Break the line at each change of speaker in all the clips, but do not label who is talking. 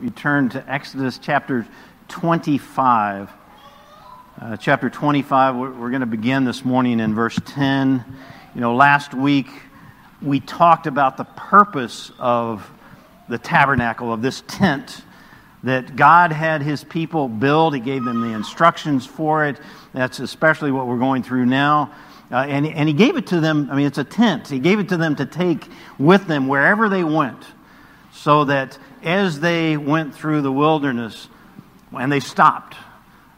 you turn to Exodus chapter 25. Uh, chapter 25, we're, we're going to begin this morning in verse 10. You know, last week we talked about the purpose of the tabernacle, of this tent that God had his people build. He gave them the instructions for it. That's especially what we're going through now. Uh, and, and he gave it to them, I mean, it's a tent. He gave it to them to take with them wherever they went, so that as they went through the wilderness, and they stopped,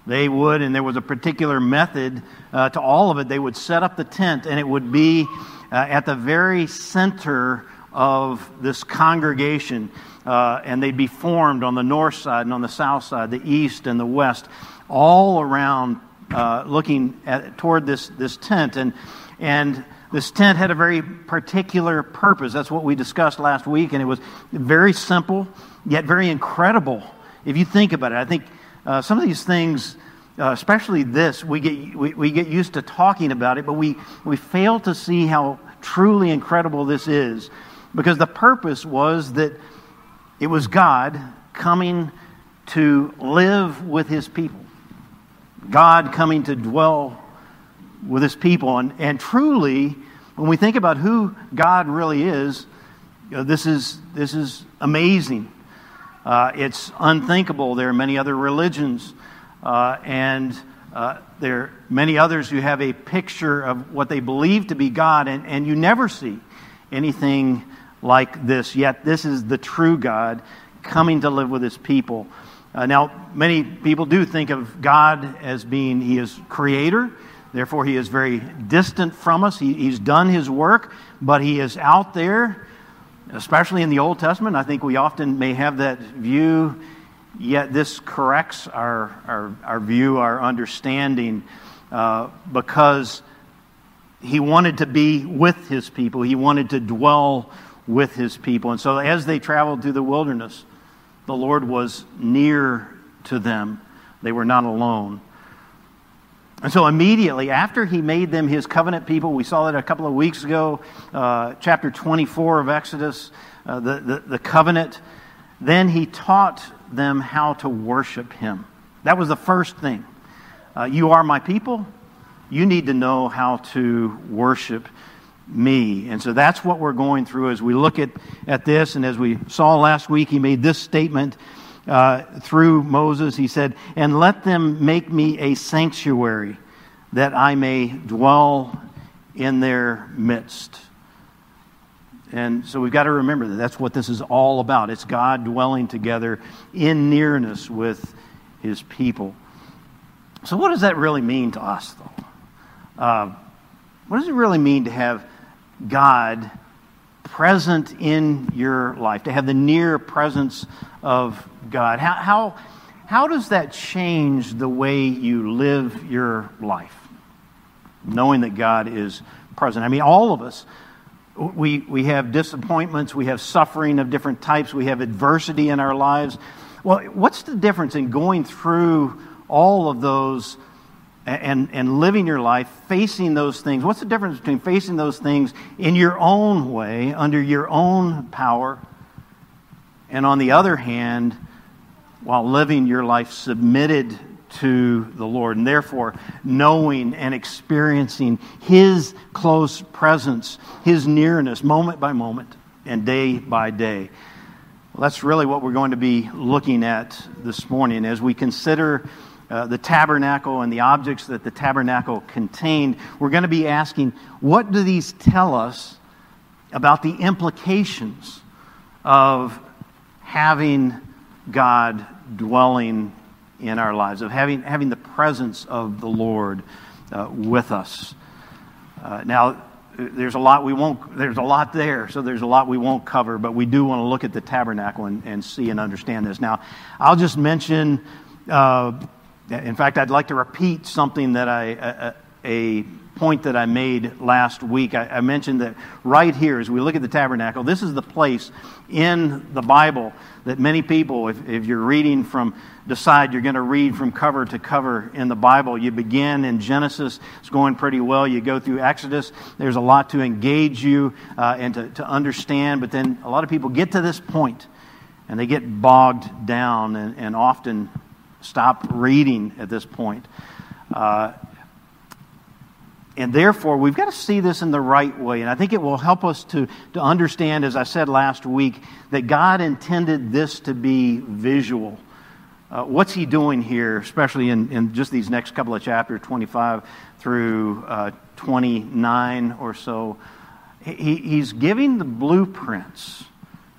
they would, and there was a particular method uh, to all of it, they would set up the tent, and it would be uh, at the very center of this congregation uh, and they'd be formed on the north side and on the south side, the east and the west, all around uh, looking at, toward this, this tent. And, and this tent had a very particular purpose. That's what we discussed last week, and it was very simple, yet very incredible if you think about it. I think uh, some of these things, uh, especially this, we get, we, we get used to talking about it, but we, we fail to see how truly incredible this is because the purpose was that it was God coming to live with his people, God coming to dwell with his people. And, and truly, when we think about who God really is, you know, this, is this is amazing. Uh, it's unthinkable. There are many other religions, uh, and uh, there are many others who have a picture of what they believe to be God, and, and you never see anything like this, yet this is the true God coming to live with his people. Uh, now, many people do think of God as being, he is creator, therefore, he is very distant from us. He, he's done his work, but he is out there, especially in the Old Testament. I think we often may have that view, yet this corrects our, our, our view, our understanding, uh, because he wanted to be with his people, he wanted to dwell with his people. And so as they traveled through the wilderness, the Lord was near to them. They were not alone. And so immediately after he made them his covenant people, we saw that a couple of weeks ago, uh, chapter 24 of Exodus, uh, the, the, the covenant, then he taught them how to worship him. That was the first thing. Uh, you are my people. You need to know how to worship me. And so that's what we're going through as we look at, at this. And as we saw last week, he made this statement uh, through Moses. He said, And let them make me a sanctuary that I may dwell in their midst. And so we've got to remember that that's what this is all about. It's God dwelling together in nearness with his people. So, what does that really mean to us, though? Uh, what does it really mean to have God present in your life, to have the near presence of God. How, how, how does that change the way you live your life? Knowing that God is present. I mean, all of us, we, we have disappointments, we have suffering of different types, we have adversity in our lives. Well, what's the difference in going through all of those and, and living your life facing those things. What's the difference between facing those things in your own way, under your own power, and on the other hand, while living your life submitted to the Lord, and therefore knowing and experiencing His close presence, His nearness, moment by moment and day by day? Well, that's really what we're going to be looking at this morning as we consider uh, the tabernacle and the objects that the tabernacle contained, we're going to be asking what do these tell us about the implications of having God dwelling in our lives, of having, having the presence of the Lord uh, with us. Uh, now, there's a lot we won't there's a lot there so there's a lot we won't cover but we do want to look at the tabernacle and, and see and understand this now i'll just mention uh, in fact, I'd like to repeat something that I, a, a point that I made last week. I, I, mentioned that right here, as we look at the tabernacle, this is the place in the Bible that many people, if, if you're reading from, decide you're going to read from cover to cover in the Bible. You begin in Genesis, it's going pretty well. You go through Exodus, there's a lot to engage you uh, and to, to understand, but then a lot of people get to this point and they get bogged down and, and often stop reading at this point. Uh, and therefore, we've got to see this in the right way. And I think it will help us to, to understand, as I said last week, that God intended this to be visual. Uh, what's he doing here, especially in, in just these next couple of chapters, 25 through uh, 29 or so? He, he's giving the blueprints.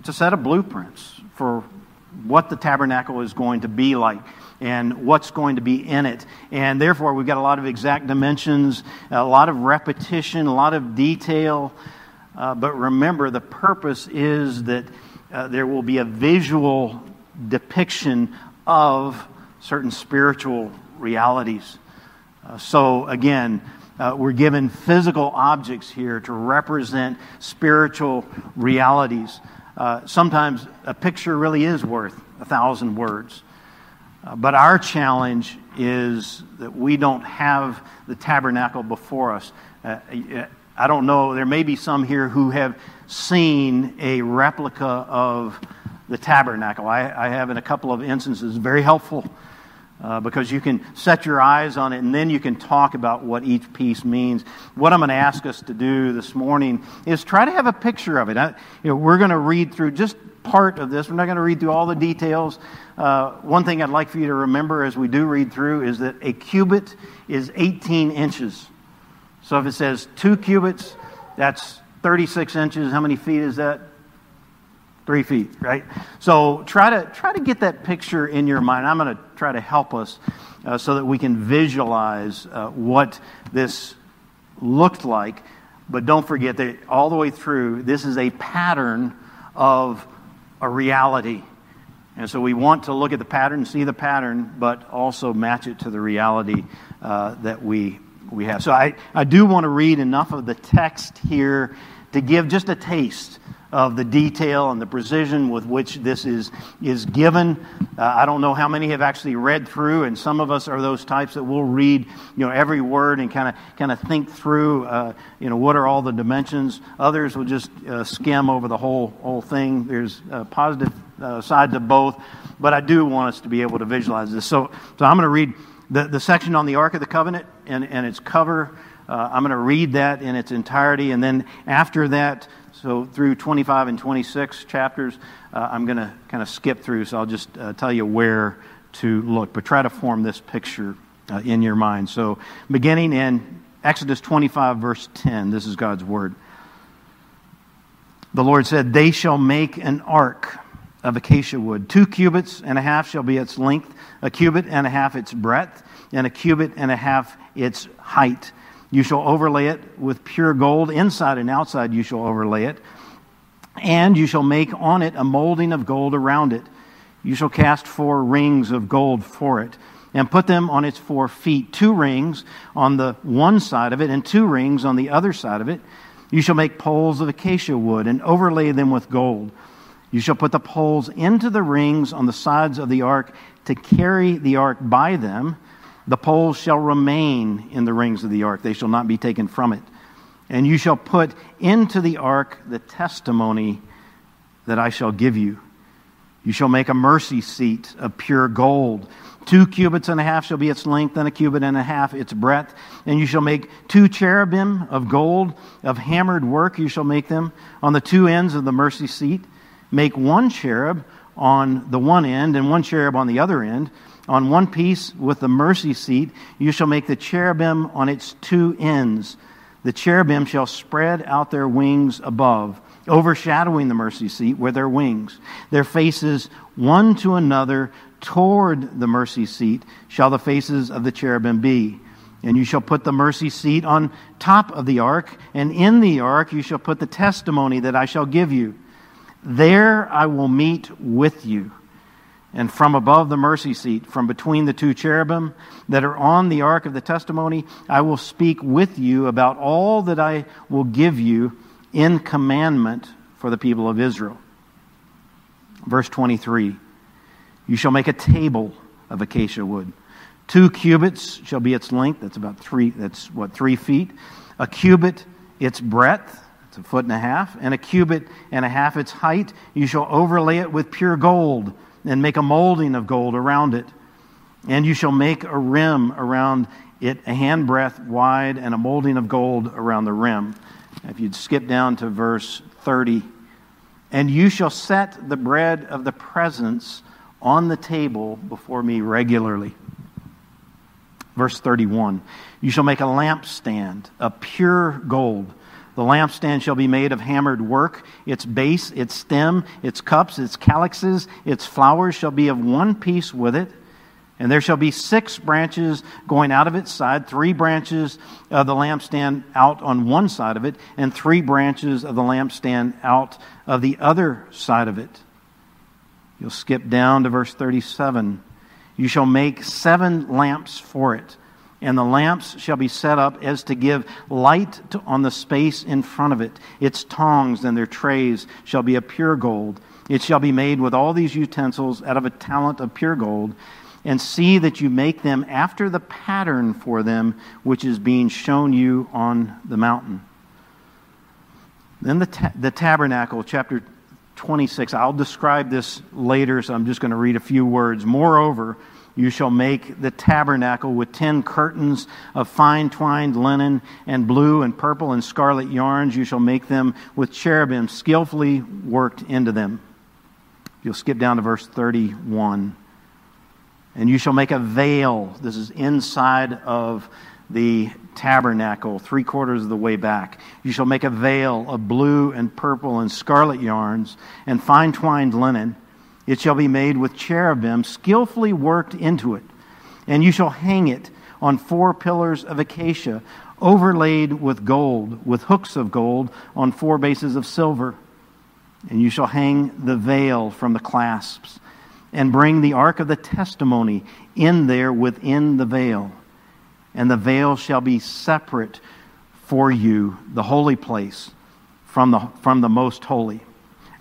It's a set of blueprints for what the tabernacle is going to be like and what's going to be in it. And therefore, we've got a lot of exact dimensions, a lot of repetition, a lot of detail. Uh, but remember, the purpose is that uh, there will be a visual depiction of certain spiritual realities. Uh, so, again, uh, we're given physical objects here to represent spiritual realities. Uh, sometimes a picture really is worth a thousand words. Uh, but our challenge is that we don't have the tabernacle before us. Uh, I don't know, there may be some here who have seen a replica of the tabernacle. I, I have, in a couple of instances, very helpful uh, because you can set your eyes on it and then you can talk about what each piece means. What I'm going to ask us to do this morning is try to have a picture of it. I, you know, we're going to read through just part of this. We're not going to read through all the details. Uh, one thing I'd like for you to remember as we do read through is that a cubit is 18 inches. So if it says two cubits, that's 36 inches. How many feet is that? Three feet, right? So try to try to get that picture in your mind. I'm going to try to help us uh, so that we can visualize uh, what this looked like. But don't forget that all the way through, this is a pattern of a reality. And so we want to look at the pattern, see the pattern, but also match it to the reality uh, that we, we have. So I, I do want to read enough of the text here to give just a taste of the detail and the precision with which this is, is given. Uh, I don't know how many have actually read through, and some of us are those types that will read you know, every word and kind of kind of think through uh, you know, what are all the dimensions. Others will just uh, skim over the whole, whole thing. There's uh, positive uh, sides of both, but I do want us to be able to visualize this. So, so I'm going to read the, the section on the Ark of the Covenant and, and its cover. Uh, I'm going to read that in its entirety, and then after that, so through 25 and 26 chapters, uh, I'm going to kind of skip through, so I'll just uh, tell you where to look. But try to form this picture uh, in your mind. So beginning in Exodus 25, verse 10, this is God's word. The Lord said, They shall make an ark of acacia wood. Two cubits and a half shall be its length, a cubit and a half its breadth, and a cubit and a half its height you shall overlay it with pure gold. Inside and outside you shall overlay it. And you shall make on it a molding of gold around it. You shall cast four rings of gold for it, and put them on its four feet, two rings on the one side of it, and two rings on the other side of it. You shall make poles of acacia wood, and overlay them with gold. You shall put the poles into the rings on the sides of the ark to carry the ark by them. The poles shall remain in the rings of the ark, they shall not be taken from it. And you shall put into the ark the testimony that I shall give you. You shall make a mercy seat of pure gold. Two cubits and a half shall be its length, and a cubit and a half its breadth. And you shall make two cherubim of gold, of hammered work, you shall make them on the two ends of the mercy seat. Make one cherub on the one end, and one cherub on the other end on one piece with the mercy seat, you shall make the cherubim on its two ends. The cherubim shall spread out their wings above, overshadowing the mercy seat with their wings. Their faces one to another toward the mercy seat shall the faces of the cherubim be. And you shall put the mercy seat on top of the ark, and in the ark you shall put the testimony that I shall give you. There I will meet with you and from above the mercy seat, from between the two cherubim that are on the ark of the testimony, I will speak with you about all that I will give you in commandment for the people of Israel. Verse 23 You shall make a table of acacia wood. Two cubits shall be its length. That's about three, that's what, three feet. A cubit its breadth, It's a foot and a half, and a cubit and a half its height. You shall overlay it with pure gold, and make a molding of gold around it. And you shall make a rim around it, a handbreadth wide, and a molding of gold around the rim. If you'd skip down to verse 30, and you shall set the bread of the presence on the table before me regularly. Verse 31 You shall make a lampstand of pure gold. The lampstand shall be made of hammered work. Its base, its stem, its cups, its calyxes, its flowers shall be of one piece with it. And there shall be six branches going out of its side, three branches of the lampstand out on one side of it, and three branches of the lampstand out of the other side of it. You'll skip down to verse 37. You shall make seven lamps for it and the lamps shall be set up as to give light to, on the space in front of it. Its tongs and their trays shall be of pure gold. It shall be made with all these utensils out of a talent of pure gold. And see that you make them after the pattern for them which is being shown you on the mountain. Then the, ta- the tabernacle, chapter 26. I'll describe this later, so I'm just going to read a few words. Moreover, you shall make the tabernacle with ten curtains of fine twined linen and blue and purple and scarlet yarns. You shall make them with cherubim skillfully worked into them. You'll skip down to verse 31. And you shall make a veil. This is inside of the tabernacle, three quarters of the way back. You shall make a veil of blue and purple and scarlet yarns and fine twined linen. It shall be made with cherubim skillfully worked into it, and you shall hang it on four pillars of acacia, overlaid with gold, with hooks of gold on four bases of silver. And you shall hang the veil from the clasps, and bring the ark of the testimony in there within the veil. And the veil shall be separate for you, the holy place, from the, from the most holy.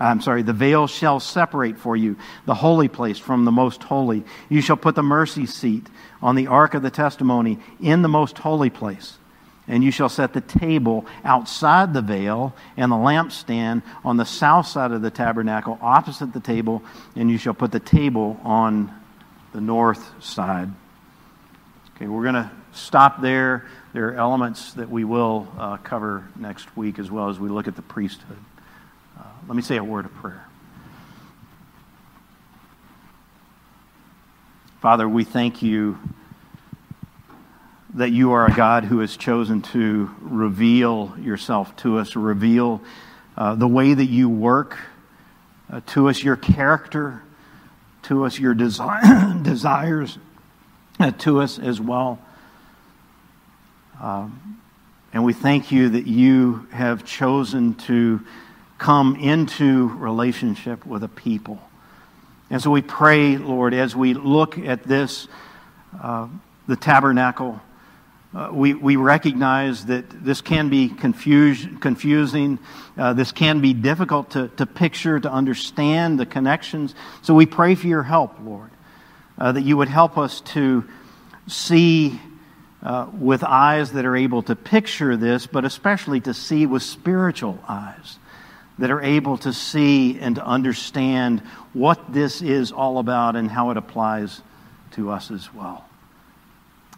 I'm sorry, the veil shall separate for you the holy place from the most holy. You shall put the mercy seat on the ark of the testimony in the most holy place. And you shall set the table outside the veil and the lampstand on the south side of the tabernacle, opposite the table, and you shall put the table on the north side. Okay, we're going to stop there. There are elements that we will uh, cover next week as well as we look at the priesthood. Let me say a word of prayer. Father, we thank you that you are a God who has chosen to reveal yourself to us, reveal uh, the way that you work, uh, to us your character, to us your desi- desires, uh, to us as well. Um, and we thank you that you have chosen to come into relationship with a people. And so we pray, Lord, as we look at this, uh, the tabernacle, uh, we, we recognize that this can be confuse, confusing. Uh, this can be difficult to, to picture, to understand the connections. So we pray for your help, Lord, uh, that you would help us to see uh, with eyes that are able to picture this, but especially to see with spiritual eyes that are able to see and to understand what this is all about and how it applies to us as well.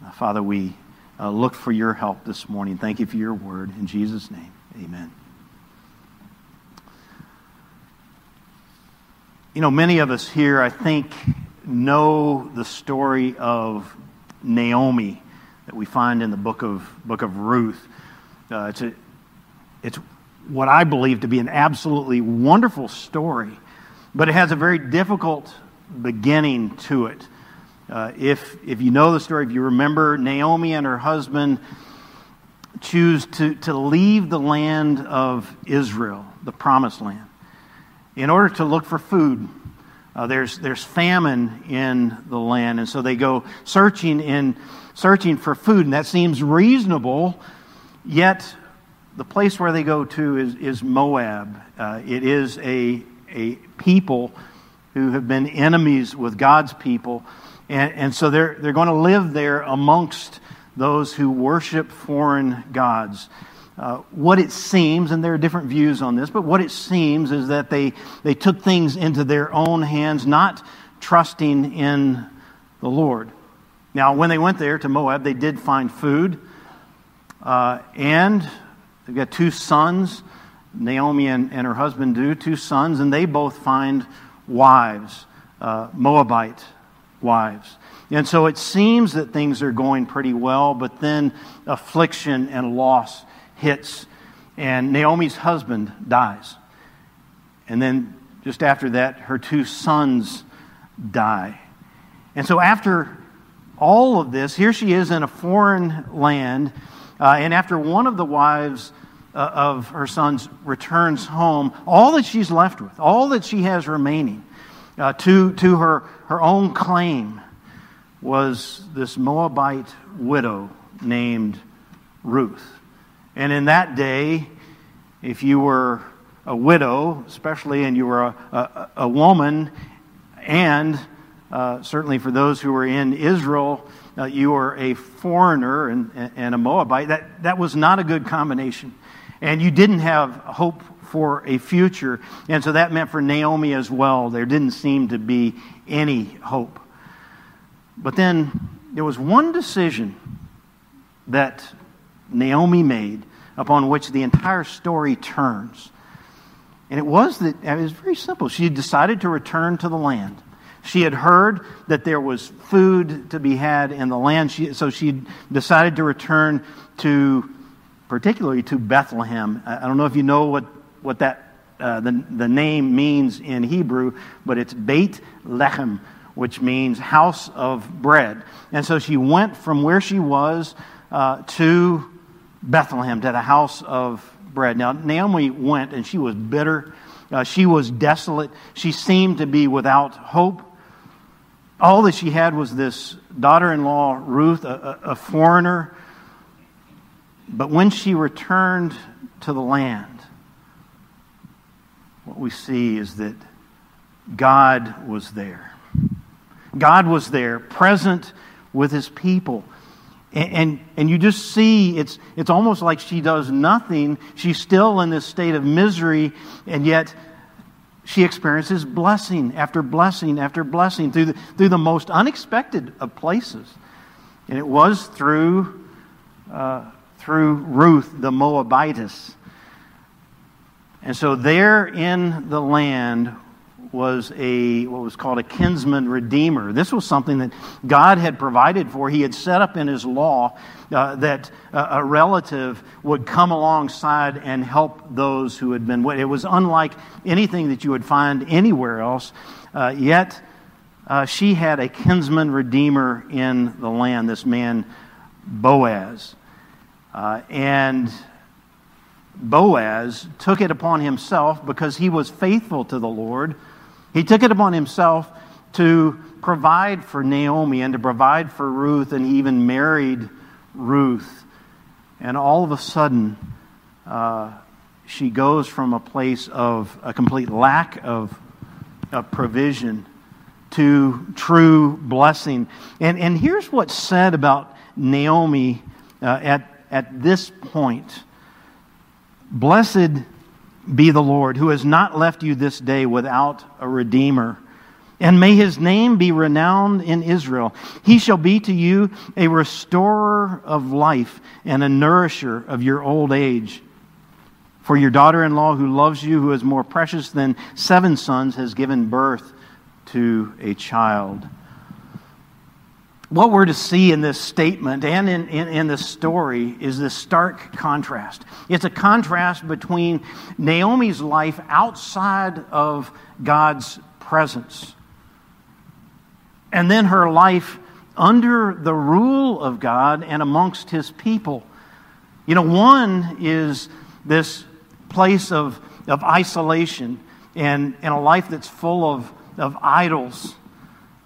Uh, Father, we uh, look for your help this morning. Thank you for your word. In Jesus' name, amen. You know, many of us here, I think, know the story of Naomi that we find in the book of, book of Ruth. Uh, it's, a, it's what I believe to be an absolutely wonderful story, but it has a very difficult beginning to it. Uh, if, if you know the story, if you remember, Naomi and her husband choose to, to leave the land of Israel, the promised land, in order to look for food. Uh, there's, there's famine in the land, and so they go searching, in, searching for food, and that seems reasonable, yet the place where they go to is, is Moab. Uh, it is a, a people who have been enemies with God's people. And, and so they're, they're going to live there amongst those who worship foreign gods. uh, what it seems, and there are different views on this, but what it seems is that they, they took things into their own hands, not trusting in the Lord. Now, when they went there to Moab, they did find food, uh, and they've got two sons. Naomi and, and her husband do, two sons, and they both find wives, uh, Moabite wives. And so it seems that things are going pretty well, but then affliction and loss hits, and Naomi's husband dies. And then just after that, her two sons die. And so after all of this, here she is in a foreign land, uh, and after one of the wives uh, of her sons returns home, all that she's left with, all that she has remaining uh, to, to her, her own claim, was this Moabite widow named Ruth. And in that day, if you were a widow, especially, and you were a, a, a woman, and uh, certainly for those who were in Israel, uh, you were a foreigner and, and a Moabite, that, that was not a good combination. And you didn't have hope for a future. And so that meant for Naomi as well, there didn't seem to be any hope. But then there was one decision that Naomi made upon which the entire story turns. And it was that it was very simple. She decided to return to the land. She had heard that there was food to be had in the land, she, so she decided to return to, particularly to Bethlehem. I don't know if you know what, what that uh, the, the name means in Hebrew, but it's Beit Lechem, which means house of bread. And so she went from where she was uh, to Bethlehem, to the house of bread. Now, Naomi went and she was bitter. Uh, she was desolate. She seemed to be without hope. All that she had was this daughter in law, Ruth, a, a foreigner. But when she returned to the land, what we see is that God was there. God was there, present with his people. And, and, and, you just see it's, it's almost like she does nothing. She's still in this state of misery, and yet she experiences blessing after blessing after blessing through the, through the most unexpected of places. And it was through, uh, through Ruth the Moabitess. And so, there in the land was a what was called a kinsman redeemer. This was something that God had provided for. He had set up in His law uh, that uh, a relative would come alongside and help those who had been. It was unlike anything that you would find anywhere else. Uh, yet uh, she had a kinsman redeemer in the land. This man Boaz, uh, and Boaz took it upon himself because he was faithful to the Lord he took it upon himself to provide for Naomi and to provide for Ruth, and he even married Ruth. And all of a sudden, uh, she goes from a place of a complete lack of, of provision to true blessing. And, and here's what's said about Naomi uh, at, at this point Blessed be the Lord, who has not left you this day without a redeemer. And may his name be renowned in Israel. He shall be to you a restorer of life and a nourisher of your old age. For your daughter in law, who loves you, who is more precious than seven sons, has given birth to a child what we're to see in this statement and in, in, in, this story is this stark contrast. It's a contrast between Naomi's life outside of God's presence and then her life under the rule of God and amongst his people. You know, one is this place of, of isolation and, and a life that's full of, of idols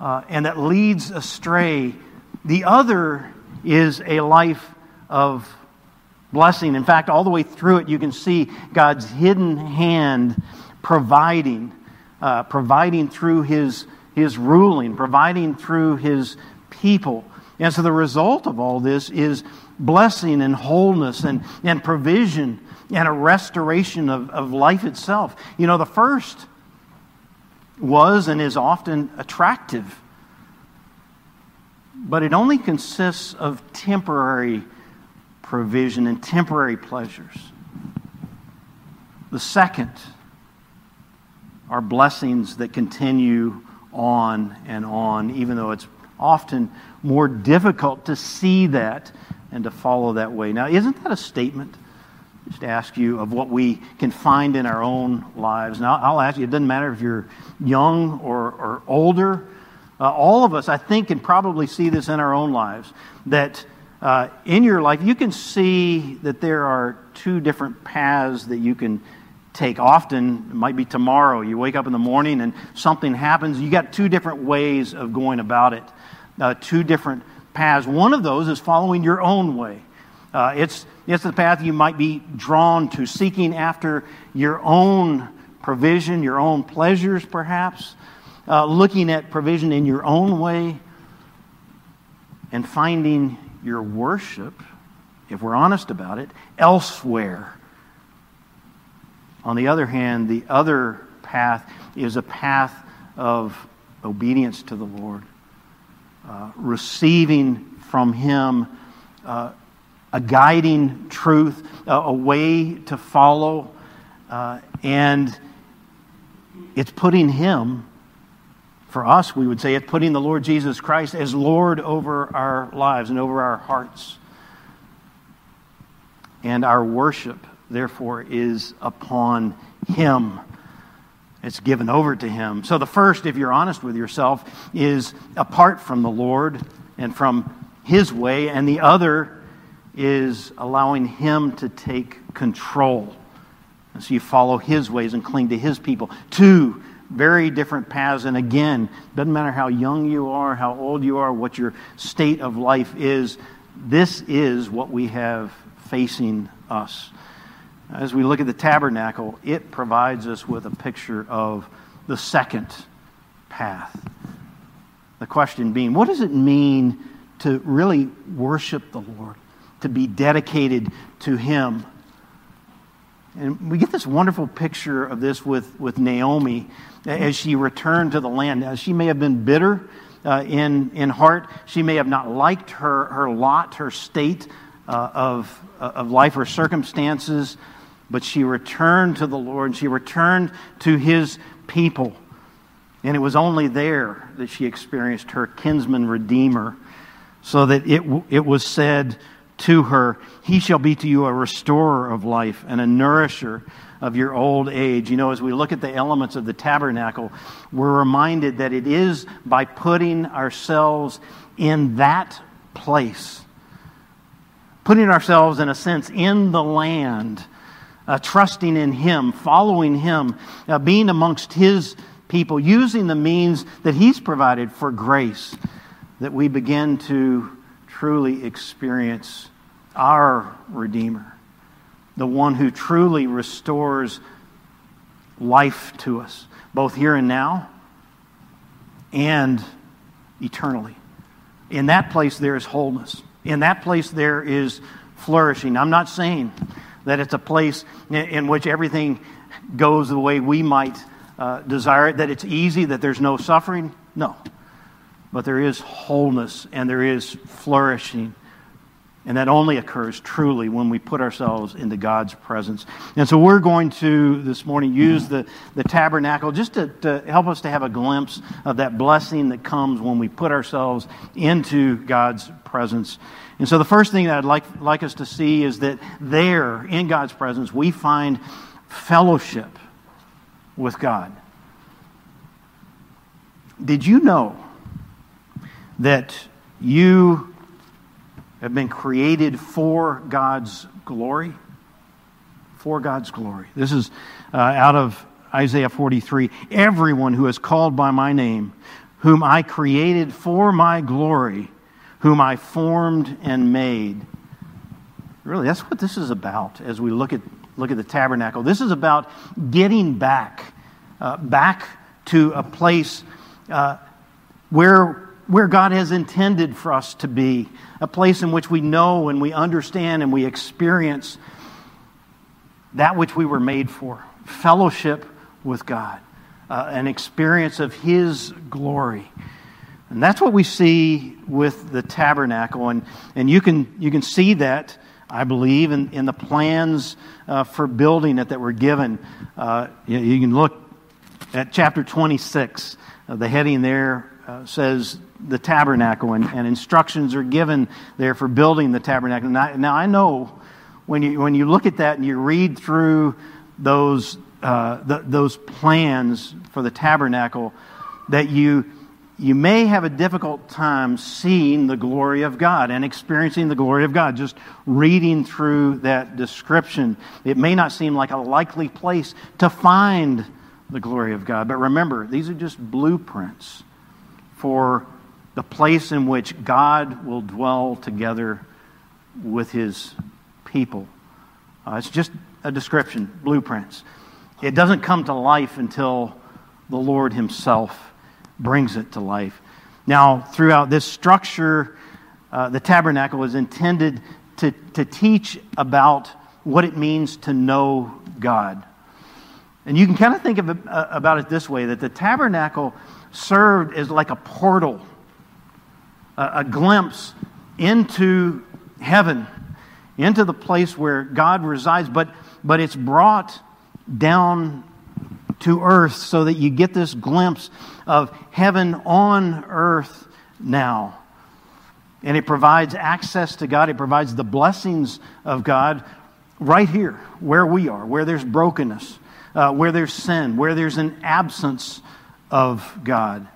uh, and that leads astray. The other is a life of blessing. In fact, all the way through it, you can see God's hidden hand providing, uh, providing through his, his ruling, providing through his people. And so the result of all this is blessing and wholeness and, and provision and a restoration of, of life itself. You know, the first was and is often attractive, but it only consists of temporary provision and temporary pleasures. The second are blessings that continue on and on, even though it's often more difficult to see that and to follow that way. Now, isn't that a statement? Just ask you of what we can find in our own lives. Now, I'll ask you, it doesn't matter if you're young or, or older. Uh, all of us, I think, can probably see this in our own lives. That uh, in your life, you can see that there are two different paths that you can take. Often, it might be tomorrow. You wake up in the morning and something happens. You got two different ways of going about it, uh, two different paths. One of those is following your own way. Uh, it's, it's the path you might be drawn to, seeking after your own provision, your own pleasures, perhaps, uh, looking at provision in your own way, and finding your worship, if we're honest about it, elsewhere. On the other hand, the other path is a path of obedience to the Lord, uh, receiving from Him uh, a guiding truth, a, a way to follow, uh, and it's putting Him, for us, we would say it's putting the Lord Jesus Christ as Lord over our lives and over our hearts. And our worship therefore, is upon him. It's given over to him. So the first, if you're honest with yourself, is apart from the Lord and from his way, and the other is allowing him to take control. And so you follow his ways and cling to his people. Two very different paths. And again, doesn't matter how young you are, how old you are, what your state of life is, this is what we have facing us. As we look at the tabernacle, it provides us with a picture of the second path. The question being, what does it mean to really worship the Lord, to be dedicated to Him? And we get this wonderful picture of this with, with Naomi as she returned to the land. Now, she may have been bitter uh, in, in heart. She may have not liked her, her lot, her state uh, of, of life or circumstances. But she returned to the Lord. and She returned to his people. And it was only there that she experienced her kinsman redeemer, so that it, it was said to her, He shall be to you a restorer of life and a nourisher of your old age. You know, as we look at the elements of the tabernacle, we're reminded that it is by putting ourselves in that place, putting ourselves, in a sense, in the land uh, trusting in Him, following Him, uh, being amongst His people, using the means that He's provided for grace, that we begin to truly experience our Redeemer, the one who truly restores life to us, both here and now and eternally. In that place, there is wholeness. In that place, there is flourishing. I'm not saying that it's a place in which everything goes the way we might uh, desire it, that it's easy, that there's no suffering. No. But there is wholeness and there is flourishing. And that only occurs truly when we put ourselves into God's presence. And so we're going to this morning use the, the tabernacle just to, to help us to have a glimpse of that blessing that comes when we put ourselves into God's presence. And so the first thing that I'd like, like us to see is that there, in God's presence, we find fellowship with God. Did you know that you have been created for God's glory? For God's glory. This is uh, out of Isaiah 43. Everyone who is called by my name, whom I created for my glory, whom I formed and made. Really, that's what this is about as we look at, look at the tabernacle. This is about getting back, uh, back to a place uh, where where God has intended for us to be, a place in which we know and we understand and we experience that which we were made for fellowship with God, uh, an experience of His glory. And that's what we see with the tabernacle. And, and you, can, you can see that, I believe, in, in the plans uh, for building it that were given. Uh, you, you, can look at chapter 26. Uh, the heading there uh, says the tabernacle, and, and, instructions are given there for building the tabernacle. Now, now, I know when you, when you look at that and you read through those, uh, the, those plans for the tabernacle, that you you may have a difficult time seeing the glory of God and experiencing the glory of God. Just reading through that description, it may not seem like a likely place to find the glory of God. But remember, these are just blueprints for the place in which God will dwell together with his people. Uh, it's just a description, blueprints. It doesn't come to life until the Lord himself brings it to life. Now, throughout this structure, uh, the tabernacle is intended to, to teach about what it means to know God. And you can kind of think of it, uh, about it this way that the tabernacle served as like a portal, a, a glimpse into heaven, into the place where God resides, but, but it's brought down to earth so that you get this glimpse of heaven on earth now. And it provides access to God, it provides the blessings of God right here, where we are, where there's brokenness, uh, where there's sin, where there's an absence of God.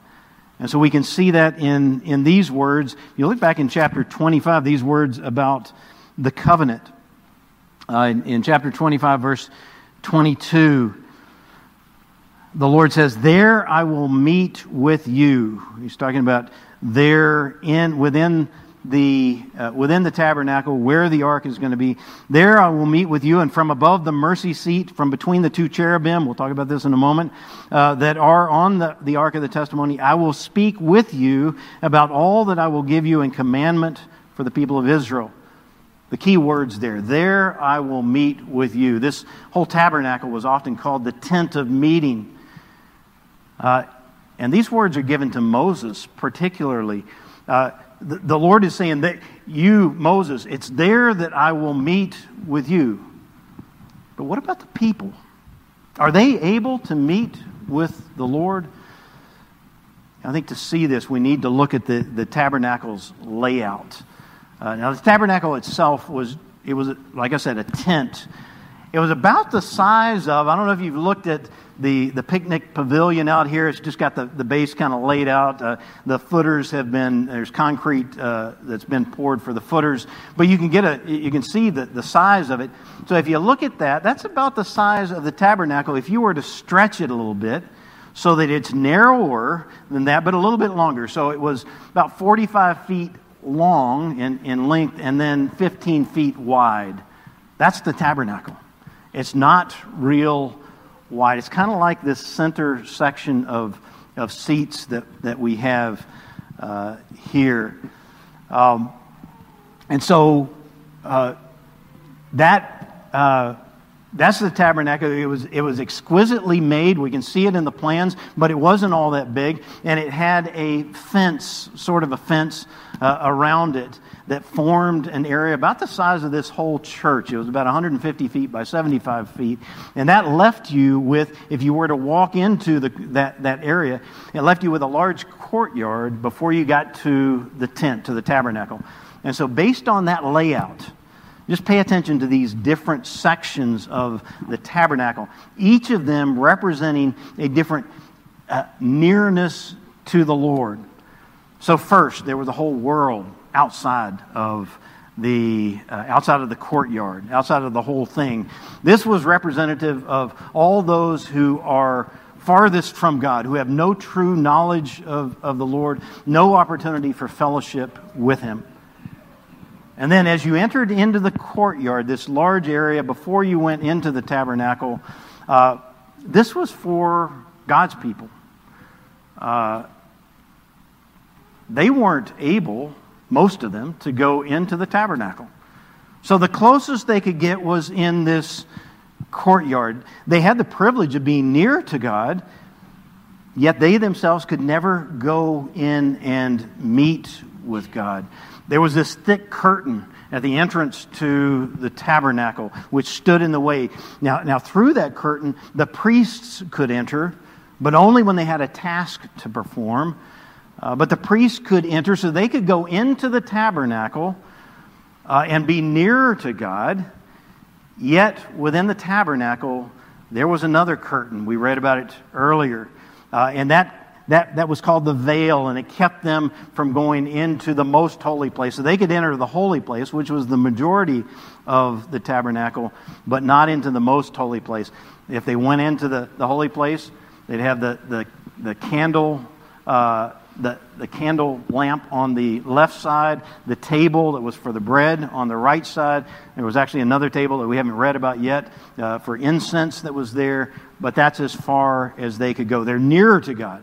And so we can see that in, in these words. You look back in chapter 25, these words about the covenant. Uh, in, in chapter 25, verse 22, the Lord says, There I will meet with you. He's talking about there in within the uh, within the tabernacle where the ark is going to be. There i will meet with you and from above the mercy seat from between the two cherubim we'll talk about this in a moment uh, that are on the, the ark of the testimony. I will speak with you about all that i will give you in commandment for the people of israel. The key words there. There i will meet with you. This whole tabernacle was often called the tent of meeting. Uh, and these words are given to Moses particularly. Uh, the, Lord is saying that you, Moses, it's there that I will meet with you. But what about the people? Are they able to meet with the Lord? I think to see this, we need to look at the, the tabernacle's layout. Uh, now, the tabernacle itself was, it was, like I said, a tent. It was about the size of, I don't know if you've looked at the, the picnic pavilion out here. It's just got the, the base kind of laid out. Uh, the footers have been, there's concrete uh, that's been poured for the footers. But you can get a, you can see the, the size of it. So if you look at that, that's about the size of the tabernacle. If you were to stretch it a little bit, so that it's narrower than that, but a little bit longer. So it was about 45 feet long in, in length and then 15 feet wide. That's the tabernacle. It's not real wide. It's kind of like this center section of, of seats that, that we have uh, here. Um, and so uh, that, uh, that's the tabernacle. It was, it was exquisitely made. We can see it in the plans, but it wasn't all that big. And it had a fence, sort of a fence uh, around it that formed an area about the size of this whole church. It was about 150 feet by 75 feet. And that left you with, if you were to walk into the, that, that area, it left you with a large courtyard before you got to the tent, to the tabernacle. And so, based on that layout, just pay attention to these different sections of the tabernacle, each of them representing a different uh, nearness to the Lord. So, first, there was the whole world outside of the uh, outside of the courtyard, outside of the whole thing. This was representative of all those who are farthest from God, who have no true knowledge of, of the Lord, no opportunity for fellowship with Him. And then, as you entered into the courtyard, this large area before you went into the tabernacle, uh, this was for God's people. Uh, they weren't able, most of them, to go into the tabernacle. So the closest they could get was in this courtyard. They had the privilege of being near to God, yet they themselves could never go in and meet with God. There was this thick curtain at the entrance to the tabernacle, which stood in the way. Now, now through that curtain, the priests could enter, but only when they had a task to perform. Uh, but the priests could enter, so they could go into the tabernacle uh, and be nearer to God. Yet within the tabernacle, there was another curtain. We read about it earlier. Uh, and that, that, that was called the veil, and it kept them from going into the most holy place. So they could enter the holy place, which was the majority of the tabernacle, but not into the most holy place. If they went into the, the holy place, they'd have the, the, the candle uh, the, the candle lamp on the left side, the table that was for the bread on the right side. There was actually another table that we haven't read about yet uh, for incense that was there, but that's as far as they could go. They're nearer to God,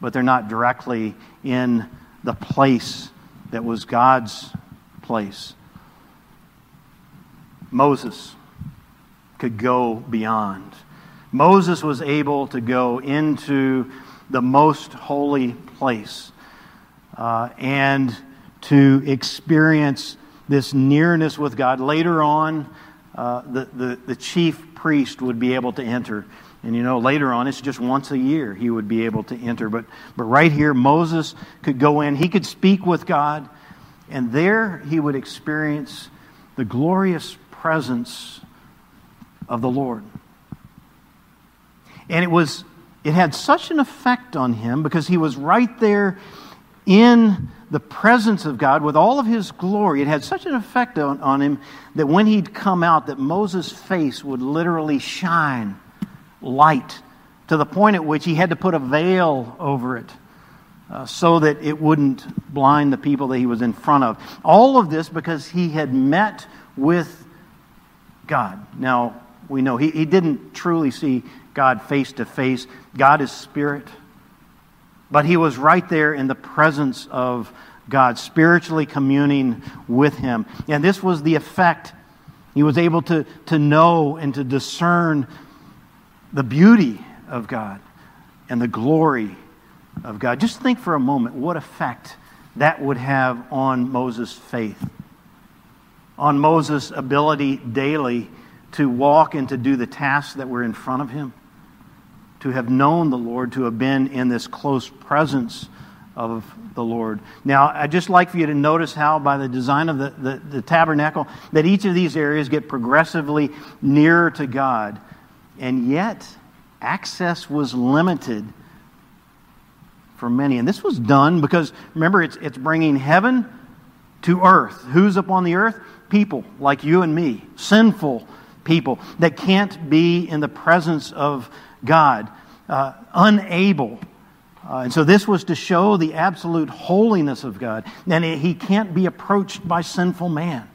but they're not directly in the place that was God's place. Moses could go beyond. Moses was able to go into the most holy place uh, and to experience this nearness with God. Later on, uh, the, the, the chief priest would be able to enter. And you know, later on, it's just once a year he would be able to enter. But, but right here, Moses could go in, he could speak with God, and there he would experience the glorious presence of the Lord. And it was it had such an effect on him because he was right there in the presence of God with all of his glory. It had such an effect on, on him that when he'd come out, that Moses' face would literally shine light to the point at which he had to put a veil over it. Uh, so that it wouldn't blind the people that he was in front of. All of this because he had met with God. Now, we know he, he didn't truly see God face to face. God is spirit. But he was right there in the presence of God, spiritually communing with him. And this was the effect. He was able to, to know and to discern the beauty of God and the glory of God. Just think for a moment what effect that would have on Moses' faith, on Moses' ability daily to walk and to do the tasks that were in front of him to have known the Lord, to have been in this close presence of the Lord. Now, I'd just like for you to notice how, by the design of the, the, the, tabernacle, that each of these areas get progressively nearer to God. And yet, access was limited for many. And this was done because, remember, it's, it's bringing heaven to earth. Who's up on the earth? People like you and me, sinful people that can't be in the presence of God, uh, unable. Uh, and so this was to show the absolute holiness of God. And he can't be approached by sinful man.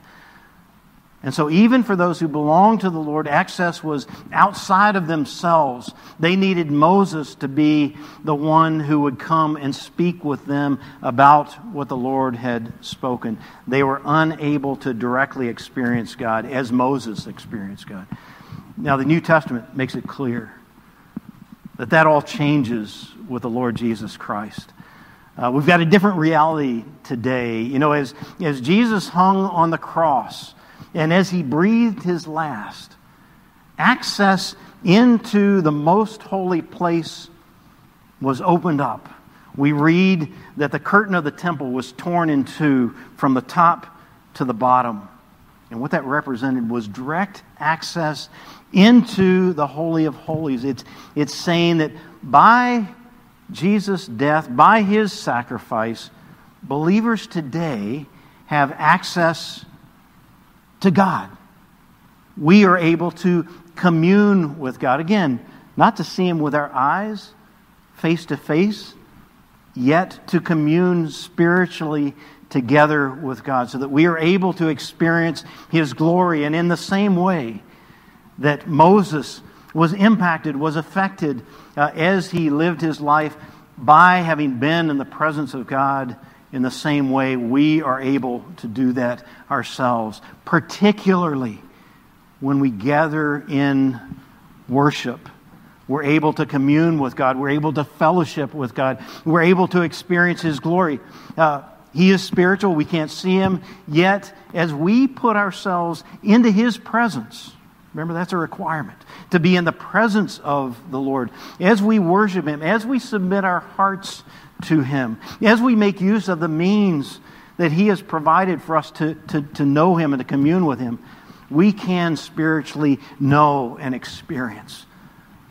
And so, even for those who belonged to the Lord, access was outside of themselves. They needed Moses to be the one who would come and speak with them about what the Lord had spoken. They were unable to directly experience God as Moses experienced God. Now, the New Testament makes it clear that that all changes with the Lord Jesus Christ. Uh, we've got a different reality today. You know, as, as Jesus hung on the cross and as he breathed his last, access into the most holy place was opened up. We read that the curtain of the temple was torn in two from the top to the bottom. And what that represented was direct access into the Holy of Holies. It's, it's saying that by Jesus' death, by his sacrifice, believers today have access to God. We are able to commune with God. Again, not to see him with our eyes, face to face, yet to commune spiritually together with God so that we are able to experience his glory. And in the same way, that Moses was impacted, was affected uh, as he lived his life by having been in the presence of God in the same way, we are able to do that ourselves, particularly when we gather in worship. We're able to commune with God. We're able to fellowship with God. We're able to experience His glory. Uh, he is spiritual. We can't see Him. Yet, as we put ourselves into His presence, remember that's a requirement to be in the presence of the Lord. As we worship Him, as we submit our hearts to Him, as we make use of the means that He has provided for us to, to, to know Him and to commune with Him, we can spiritually know and experience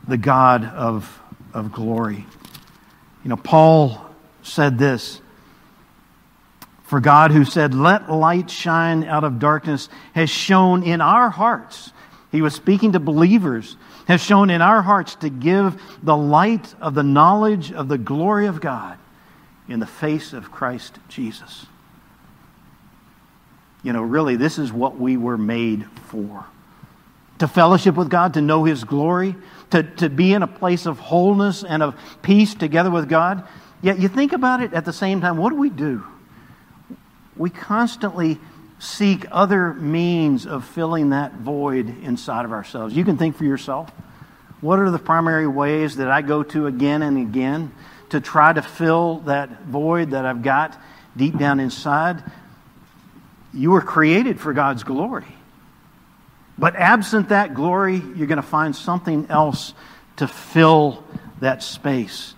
the God of, of glory. You know, Paul said this For God, who said, Let light shine out of darkness, has shone in our hearts. He was speaking to believers, has shone in our hearts to give the light of the knowledge of the glory of God in the face of Christ Jesus. You know, really, this is what we were made for to fellowship with God, to know His glory, to, to be in a place of wholeness and of peace together with God. Yet you think about it at the same time, what do we do? We constantly seek other means of filling that void inside of ourselves. You can think for yourself. What are the primary ways that I go to again and again to try to fill that void that I've got deep down inside? You were created for God's glory. But absent that glory, you're going to find something else to fill that space.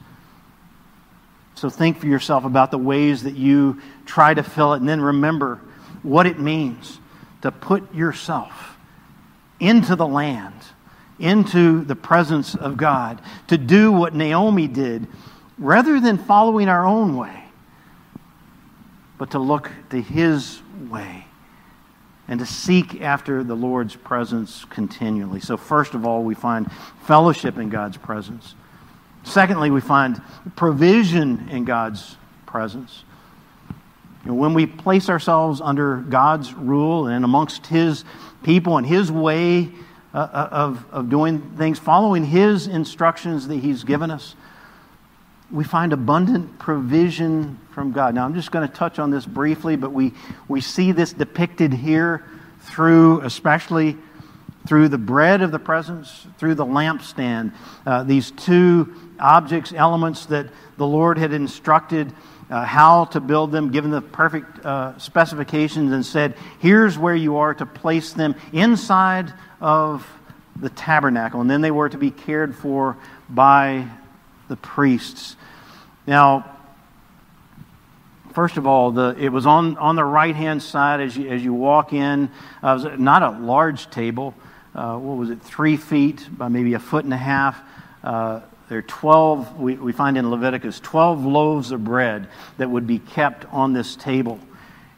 So think for yourself about the ways that you try to fill it, and then remember what it means to put yourself into the land, into the presence of God, to do what Naomi did, rather than following our own way, but to look to His way and to seek after the Lord's presence continually. So, first of all, we find fellowship in God's presence. Secondly, we find provision in God's presence. When we place ourselves under God's rule and amongst His people and His way uh, uh of, of doing things, following His instructions that He's given us, we find abundant provision from God. Now, I'm just going to touch on this briefly, but we, we see this depicted here through, especially through the bread of the presence, through the lampstand. Uh, these two objects, elements that the Lord had instructed uh, how to build them, given the perfect uh, specifications, and said, here's where you are to place them inside of the tabernacle. And then they were to be cared for by the priests. Now, first of all, the, it was on, on the right hand side as you, as you walk in. Uh, it was not a large table. Uh, what was it, three feet by maybe a foot and a half. There are 12, we, we find in Leviticus, 12 loaves of bread that would be kept on this table.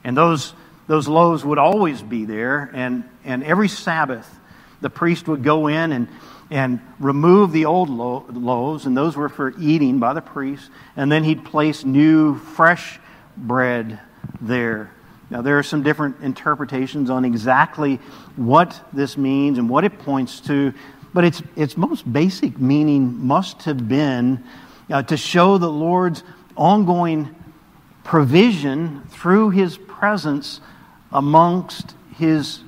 And those, those loaves would always be there. And, and every Sabbath, the priest would go in and and remove the old lo- loaves, and those were for eating by the priest, and then he'd place new, fresh bread there. Now, there are some different interpretations on exactly what this means and what it points to, but its, its most basic meaning must have been uh, to show the Lord's ongoing provision through his presence amongst his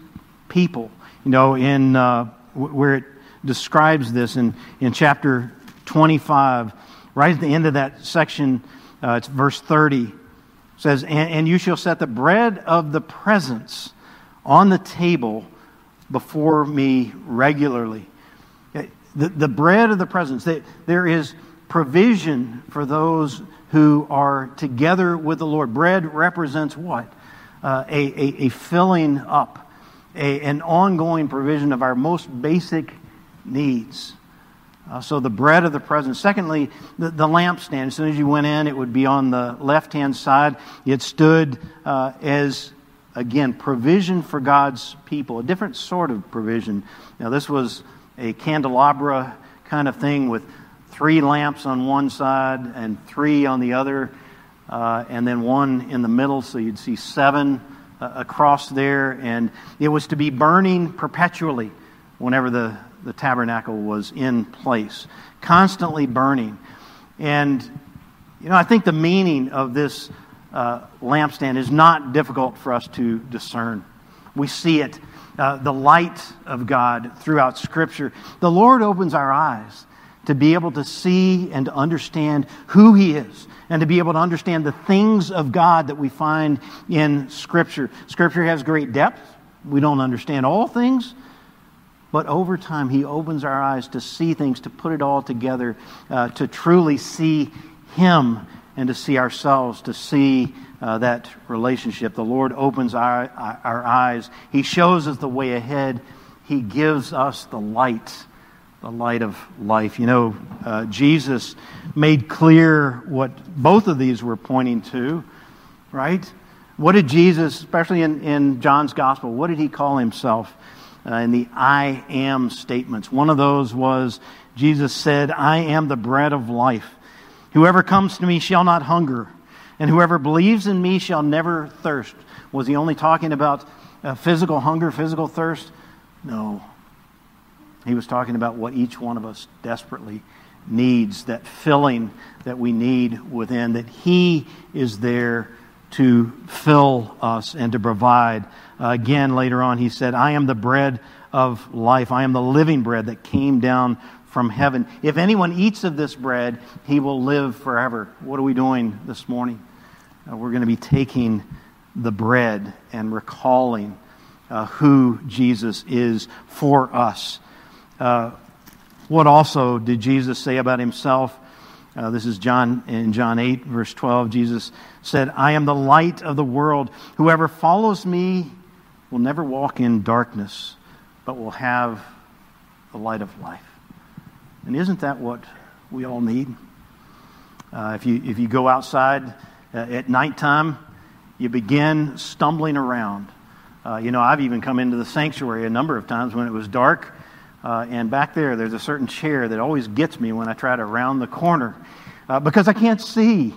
people. You know, in uh, where it describes this in, in chapter 25. Right at the end of that section, uh, it's verse 30. says, and, and you shall set the bread of the presence on the table before me regularly. The, the bread of the presence. There is provision for those who are together with the Lord. Bread represents what? Uh, a, a, a, filling up, a, an ongoing provision of our most basic needs. Uh, so the bread of the presence. Secondly, the, the, lampstand. As soon as you went in, it would be on the left hand side. It stood uh, as, again, provision for God's people, a different sort of provision. Now, this was a candelabra kind of thing with three lamps on one side and three on the other, uh, and then one in the middle, so you'd see seven uh, across there. And it was to be burning perpetually whenever the the tabernacle was in place, constantly burning. And You know, I think the meaning of this uh, lampstand is not difficult for us to discern. We see it, uh, the light of God throughout Scripture. The Lord opens our eyes to be able to see and to understand who He is and to be able to understand the things of God that we find in Scripture. Scripture has great depth. We don't understand all things, but over time, He opens our eyes to see things, to put it all together, uh, to truly see Him and to see ourselves, to see uh, that relationship. The Lord opens our, our eyes. He shows us the way ahead. He gives us the light, the light of life. You know, uh, Jesus made clear what both of these were pointing to, right? What did Jesus, especially in, in John's gospel, what did he call himself uh, in the I am statements? One of those was Jesus said, I am the bread of life. Whoever comes to me shall not hunger, and whoever believes in me shall never thirst. Was he only talking about uh, physical hunger, physical thirst? No. He was talking about what each one of us desperately needs, that filling that we need within, that He is there to fill us and to provide. Uh, again, later on, He said, I am the bread of life. I am the living bread that came down from heaven. If anyone eats of this bread, he will live forever. What are we doing this morning? Uh, we're going to be taking the bread and recalling uh, who Jesus is for us. Uh, what also did Jesus say about himself? Uh, this is John in John 8, verse 12. Jesus said, I am the light of the world. Whoever follows me will never walk in darkness, but will have the light of life. And isn't that what we all need? Uh, if, you, if you go outside uh, at nighttime, you begin stumbling around. Uh, you know, I've even come into the sanctuary a number of times when it was dark. Uh, and back there, there's a certain chair that always gets me when I try to round the corner uh, because I can't see.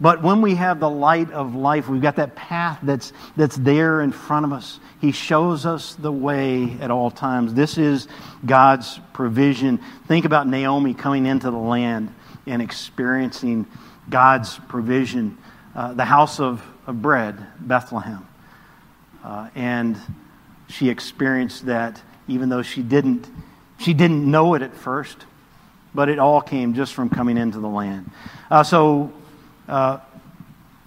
But when we have the light of life, we've got that path that's, that's there in front of us. He shows us the way at all times. This is God's provision. Think about Naomi coming into the land and experiencing God's provision. Uh, the house of, of bread, Bethlehem. Uh, and she experienced that even though she didn't, she didn't know it at first, but it all came just from coming into the land. Uh, so uh,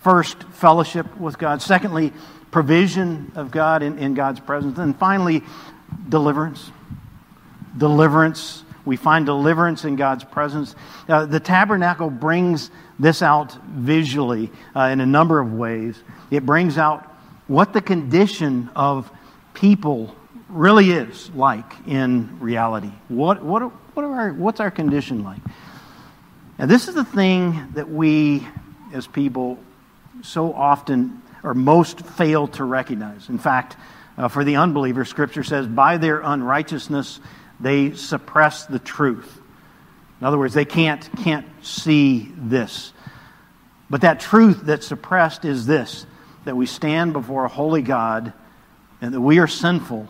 first, fellowship with God. Secondly, provision of God in, in God's presence. And finally, deliverance. Deliverance. We find deliverance in God's presence. Uh, the tabernacle brings this out visually uh, in a number of ways. It brings out what the condition of people really is like in reality. What, what, what are our, what's our condition like? Now, this is the thing that we as people so often or most fail to recognize. In fact, uh, for the unbeliever, Scripture says, by their unrighteousness, they suppress the truth. In other words, they can't, can't see this. But that truth that's suppressed is this that we stand before a holy God and that we are sinful,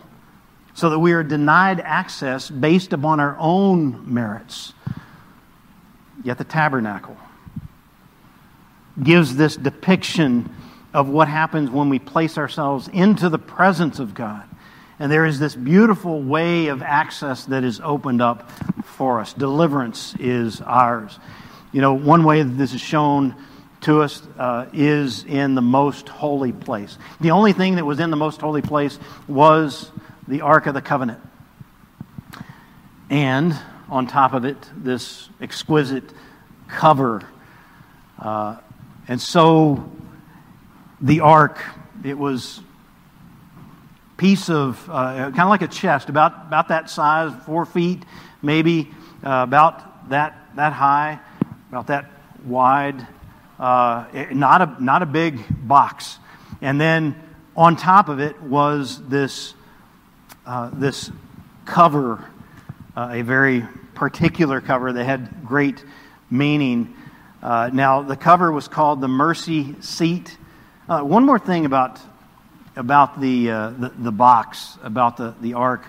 so that we are denied access based upon our own merits. Yet the tabernacle, gives this depiction of what happens when we place ourselves into the presence of God. And there is this beautiful way of access that is opened up for us. Deliverance is ours. You know, one way that this is shown to us uh, is in the most holy place. The only thing that was in the most holy place was the Ark of the Covenant. And on top of it, this exquisite cover uh, and so the ark, it was piece of uh, kind of like a chest, about, about that size, four feet, maybe uh, about that, that high, about that wide. Uh, not, a, not a big box. And then on top of it was this, uh, this cover, uh, a very particular cover that had great meaning. Uh, now, the cover was called the Mercy Seat. Uh, one more thing about, about the, the, the, box, about the, the ark.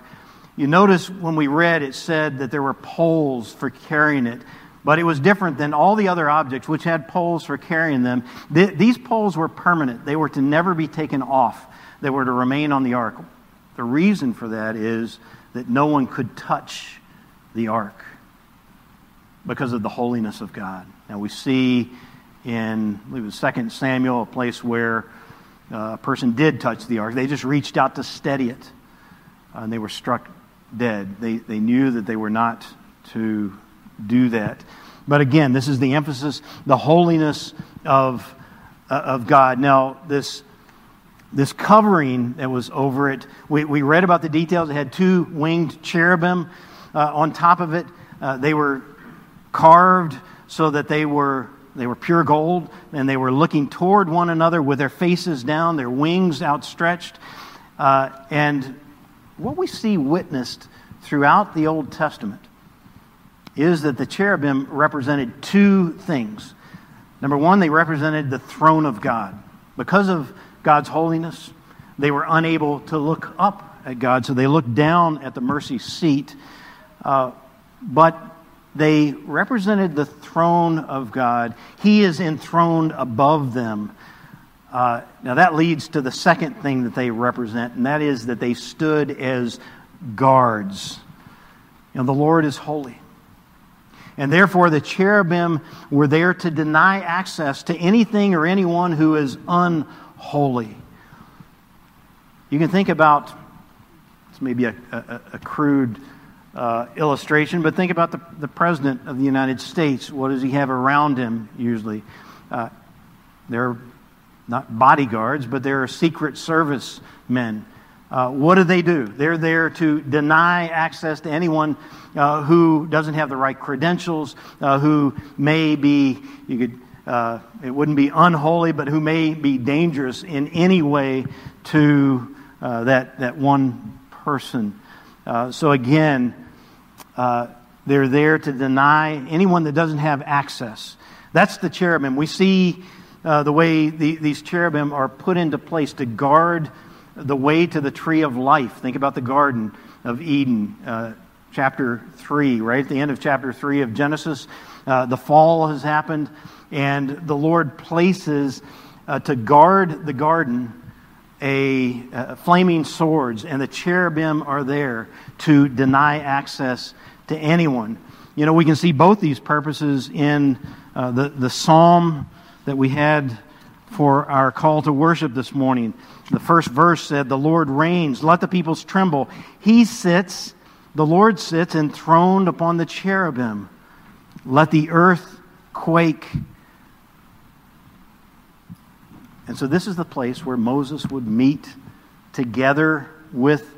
You notice when we read, it said that there were poles for carrying it. But it was different than all the other objects, which had poles for carrying them. Th- these poles were permanent, they were to never be taken off, they were to remain on the ark. The reason for that is that no one could touch the ark because of the holiness of God. Now we see in, I believe it was 2 Samuel, a place where uh, a person did touch the ark. They just reached out to steady it, and they were struck dead. They, they knew that they were not to do that. But again, this is the emphasis, the holiness of, uh, of God. Now, this, this covering that was over it, we, we read about the details. It had two winged cherubim uh, on top of it. Uh, they were carved so that they were they were pure gold, and they were looking toward one another with their faces down, their wings outstretched. Uh, and what we see witnessed throughout the Old Testament is that the cherubim represented two things. Number one, they represented the throne of God. Because of God's holiness, they were unable to look up at God, so they looked down at the mercy seat. Uh, but they represented the throne of God. He is enthroned above them. Uh, now, that leads to the second thing that they represent, and that is that they stood as guards. You know, the Lord is holy. And therefore, the cherubim were there to deny access to anything or anyone who is unholy. You can think about, it's maybe a, a, a crude uh, illustration, but think about the, the President of the United States. What does he have around him usually? Uh, they're not bodyguards, but they're Secret Service men. Uh, what do they do? They're there to deny access to anyone uh, who doesn't have the right credentials, uh, who may be, you could, uh, it wouldn't be unholy, but who may be dangerous in any way to that, that one person. Uh, so again, uh, they're there to deny anyone that doesn't have access. That's the cherubim. We see uh, the way the, these cherubim are put into place to guard the way to the tree of life. Think about the Garden of Eden, uh, chapter 3, right at the end of chapter 3 of Genesis. Uh, the fall has happened, and the Lord places to guard the garden a, uh, flaming swords, and the cherubim are there to deny access to anyone. You know, we can see both these purposes in uh, the, the psalm that we had for our call to worship this morning. The first verse said, The Lord reigns, let the peoples tremble. He sits, the Lord sits enthroned upon the cherubim. Let the earth quake and so this is the place where Moses would meet together with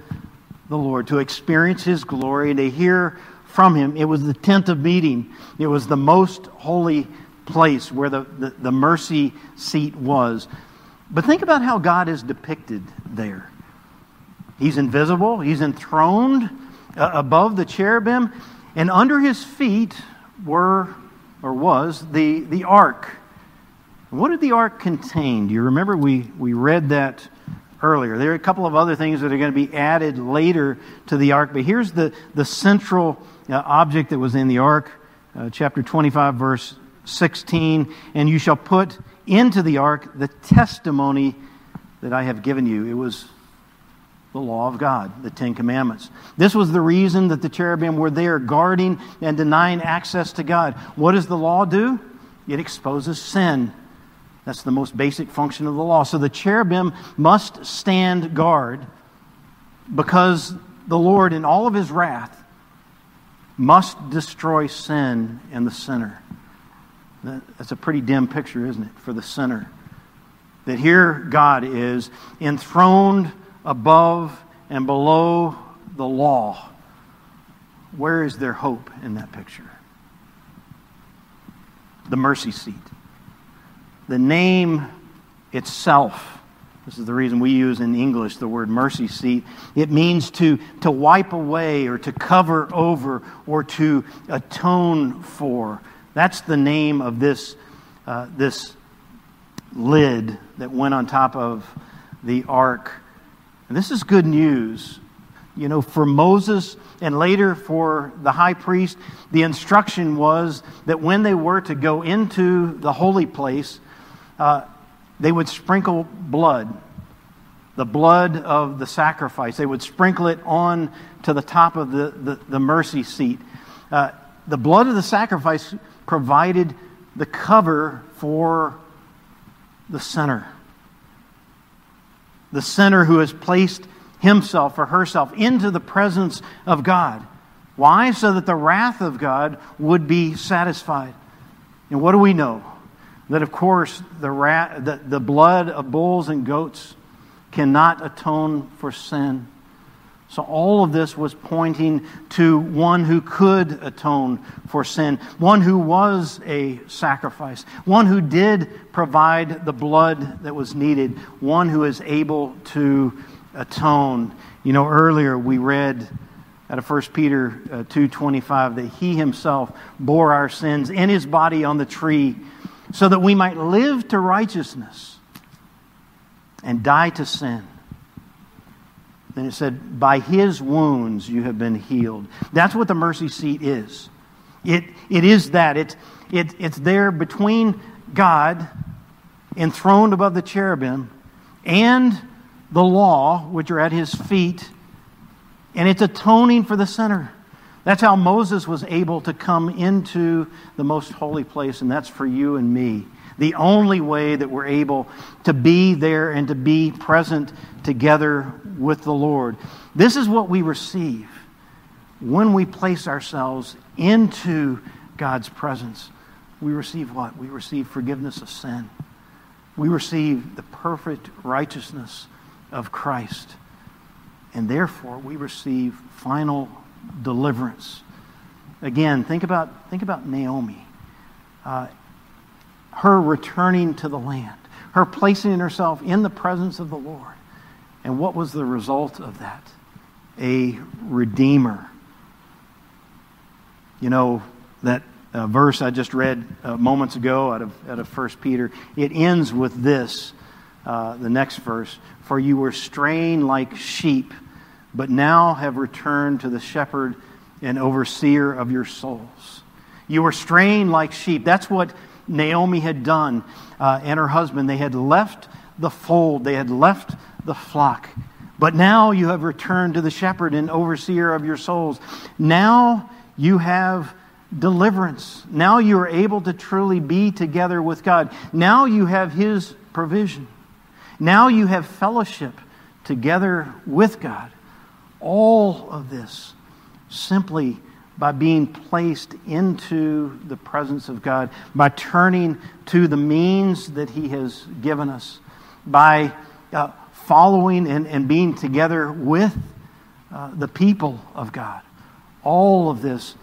the Lord to experience his glory and to hear from him. It was the tent of meeting, it was the most holy place where the, the, the mercy seat was. But think about how God is depicted there. He's invisible, he's enthroned uh, above the cherubim, and under his feet were or was the, the ark what did the ark contain? Do you remember we, we read that earlier? There are a couple of other things that are going to be added later to the ark, but here's the, the central uh, object that was in the ark, uh, chapter 25, verse 16. And you shall put into the ark the testimony that I have given you. It was the law of God, the Ten Commandments. This was the reason that the cherubim were there, guarding and denying access to God. What does the law do? It exposes sin. That's the most basic function of the law. So the cherubim must stand guard because the Lord, in all of his wrath, must destroy sin and the sinner. That's a pretty dim picture, isn't it, for the sinner? That here God is enthroned above and below the law. Where is their hope in that picture? The mercy seat. The name itself, this is the reason we use in English the word mercy seat, it means to, to wipe away or to cover over or to atone for. That's the name of this, uh, this lid that went on top of the ark. And this is good news You know, for Moses and later for the high priest, the instruction was that when they were to go into the holy place, uh, they would sprinkle blood, the blood of the sacrifice. They would sprinkle it on to the top of the, the, the mercy seat. Uh, the blood of the sacrifice provided the cover for the sinner. The sinner who has placed himself or herself into the presence of God. Why? So that the wrath of God would be satisfied. And what do we know? That, of course, the, rat, the, the blood of bulls and goats cannot atone for sin. So, all of this was pointing to one who could atone for sin, one who was a sacrifice, one who did provide the blood that was needed, one who is able to atone. You know, earlier we read out of 1 Peter uh, 2:25 that he himself bore our sins in his body on the tree so that we might live to righteousness and die to sin. Then it said, By his wounds you have been healed. That's what the mercy seat is. It, it is that. It, it, it's there between God, enthroned above the cherubim, and the law, which are at his feet, and it's atoning for the sinner. That's how Moses was able to come into the most holy place, and that's for you and me. The only way that we're able to be there and to be present together with the Lord. This is what we receive when we place ourselves into God's presence. We receive what? We receive forgiveness of sin. We receive the perfect righteousness of Christ. And therefore, we receive final deliverance. Again, think about, think about Naomi. Uh, her returning to the land, her placing herself in the presence of the Lord. And what was the result of that? A redeemer. You know, that uh, verse I just read uh, moments ago out of, out of 1 Peter, it ends with this, uh, the next verse For you were straying like sheep, but now have returned to the shepherd and overseer of your souls. You were straying like sheep. That's what Naomi had done uh, and her husband. They had left the fold, they had left the flock. But now you have returned to the shepherd and overseer of your souls. Now you have deliverance. Now you are able to truly be together with God. Now you have His provision. Now you have fellowship together with God. All of this simply by being placed into the presence of God, by turning to the means that He has given us, by uh, following and, and being together with uh, the people of God. All of this,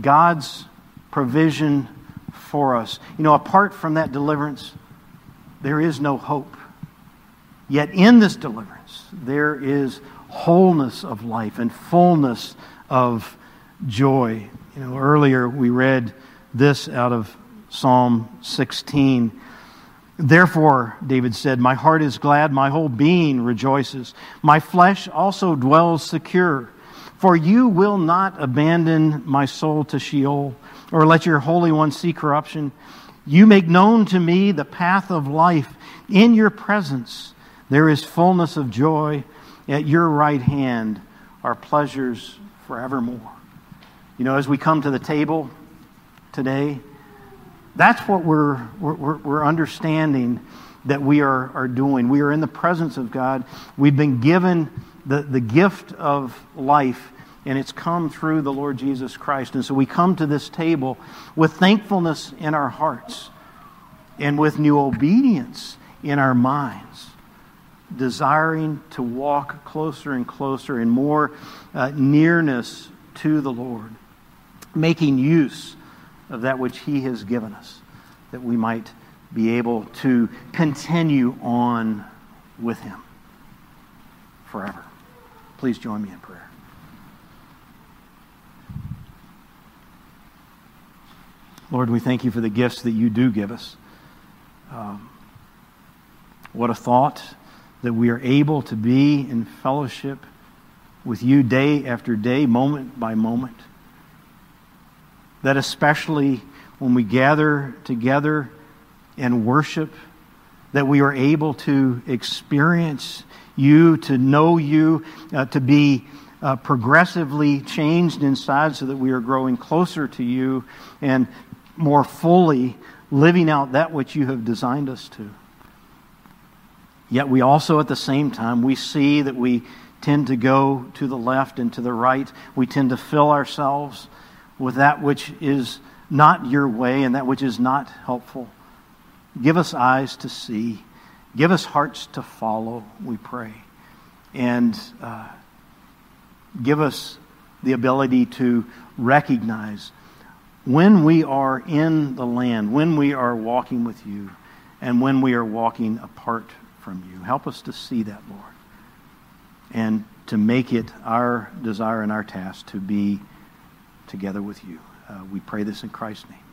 God's provision for us. You know, apart from that deliverance, there is no hope. Yet in this deliverance, there is wholeness of life and fullness of joy. You know, earlier we read this out of Psalm 16. Therefore, David said, My heart is glad, my whole being rejoices. My flesh also dwells secure. For you will not abandon my soul to Sheol, or let your Holy One see corruption. You make known to me the path of life. In your presence there is fullness of joy. At your right hand are pleasures forevermore. You know, as we come to the table today, that's what we're, we're, we're understanding that we are, are doing. We are in the presence of God. We've been given the, the gift of life, and it's come through the Lord Jesus Christ. And so we come to this table with thankfulness in our hearts and with new obedience in our minds, desiring to walk closer and closer in more uh, nearness to the Lord, making use of that which He has given us, that we might be able to continue on with Him forever. Please join me in prayer. Lord, we thank you for the gifts that you do give us. Um, what a thought that we are able to be in fellowship with you day after day, moment by moment. That especially when we gather together and worship, that we are able to experience you, to know you, uh, to be uh, progressively changed inside so that we are growing closer to you and more fully living out that which you have designed us to. Yet we also, at the same time, we see that we tend to go to the left and to the right. We tend to fill ourselves with that which is not your way and that which is not helpful. Give us eyes to see. Give us hearts to follow, we pray. And uh, give us the ability to recognize when we are in the land, when we are walking with you, and when we are walking apart from you. Help us to see that, Lord, and to make it our desire and our task to be together with you. Uh, we pray this in Christ's name.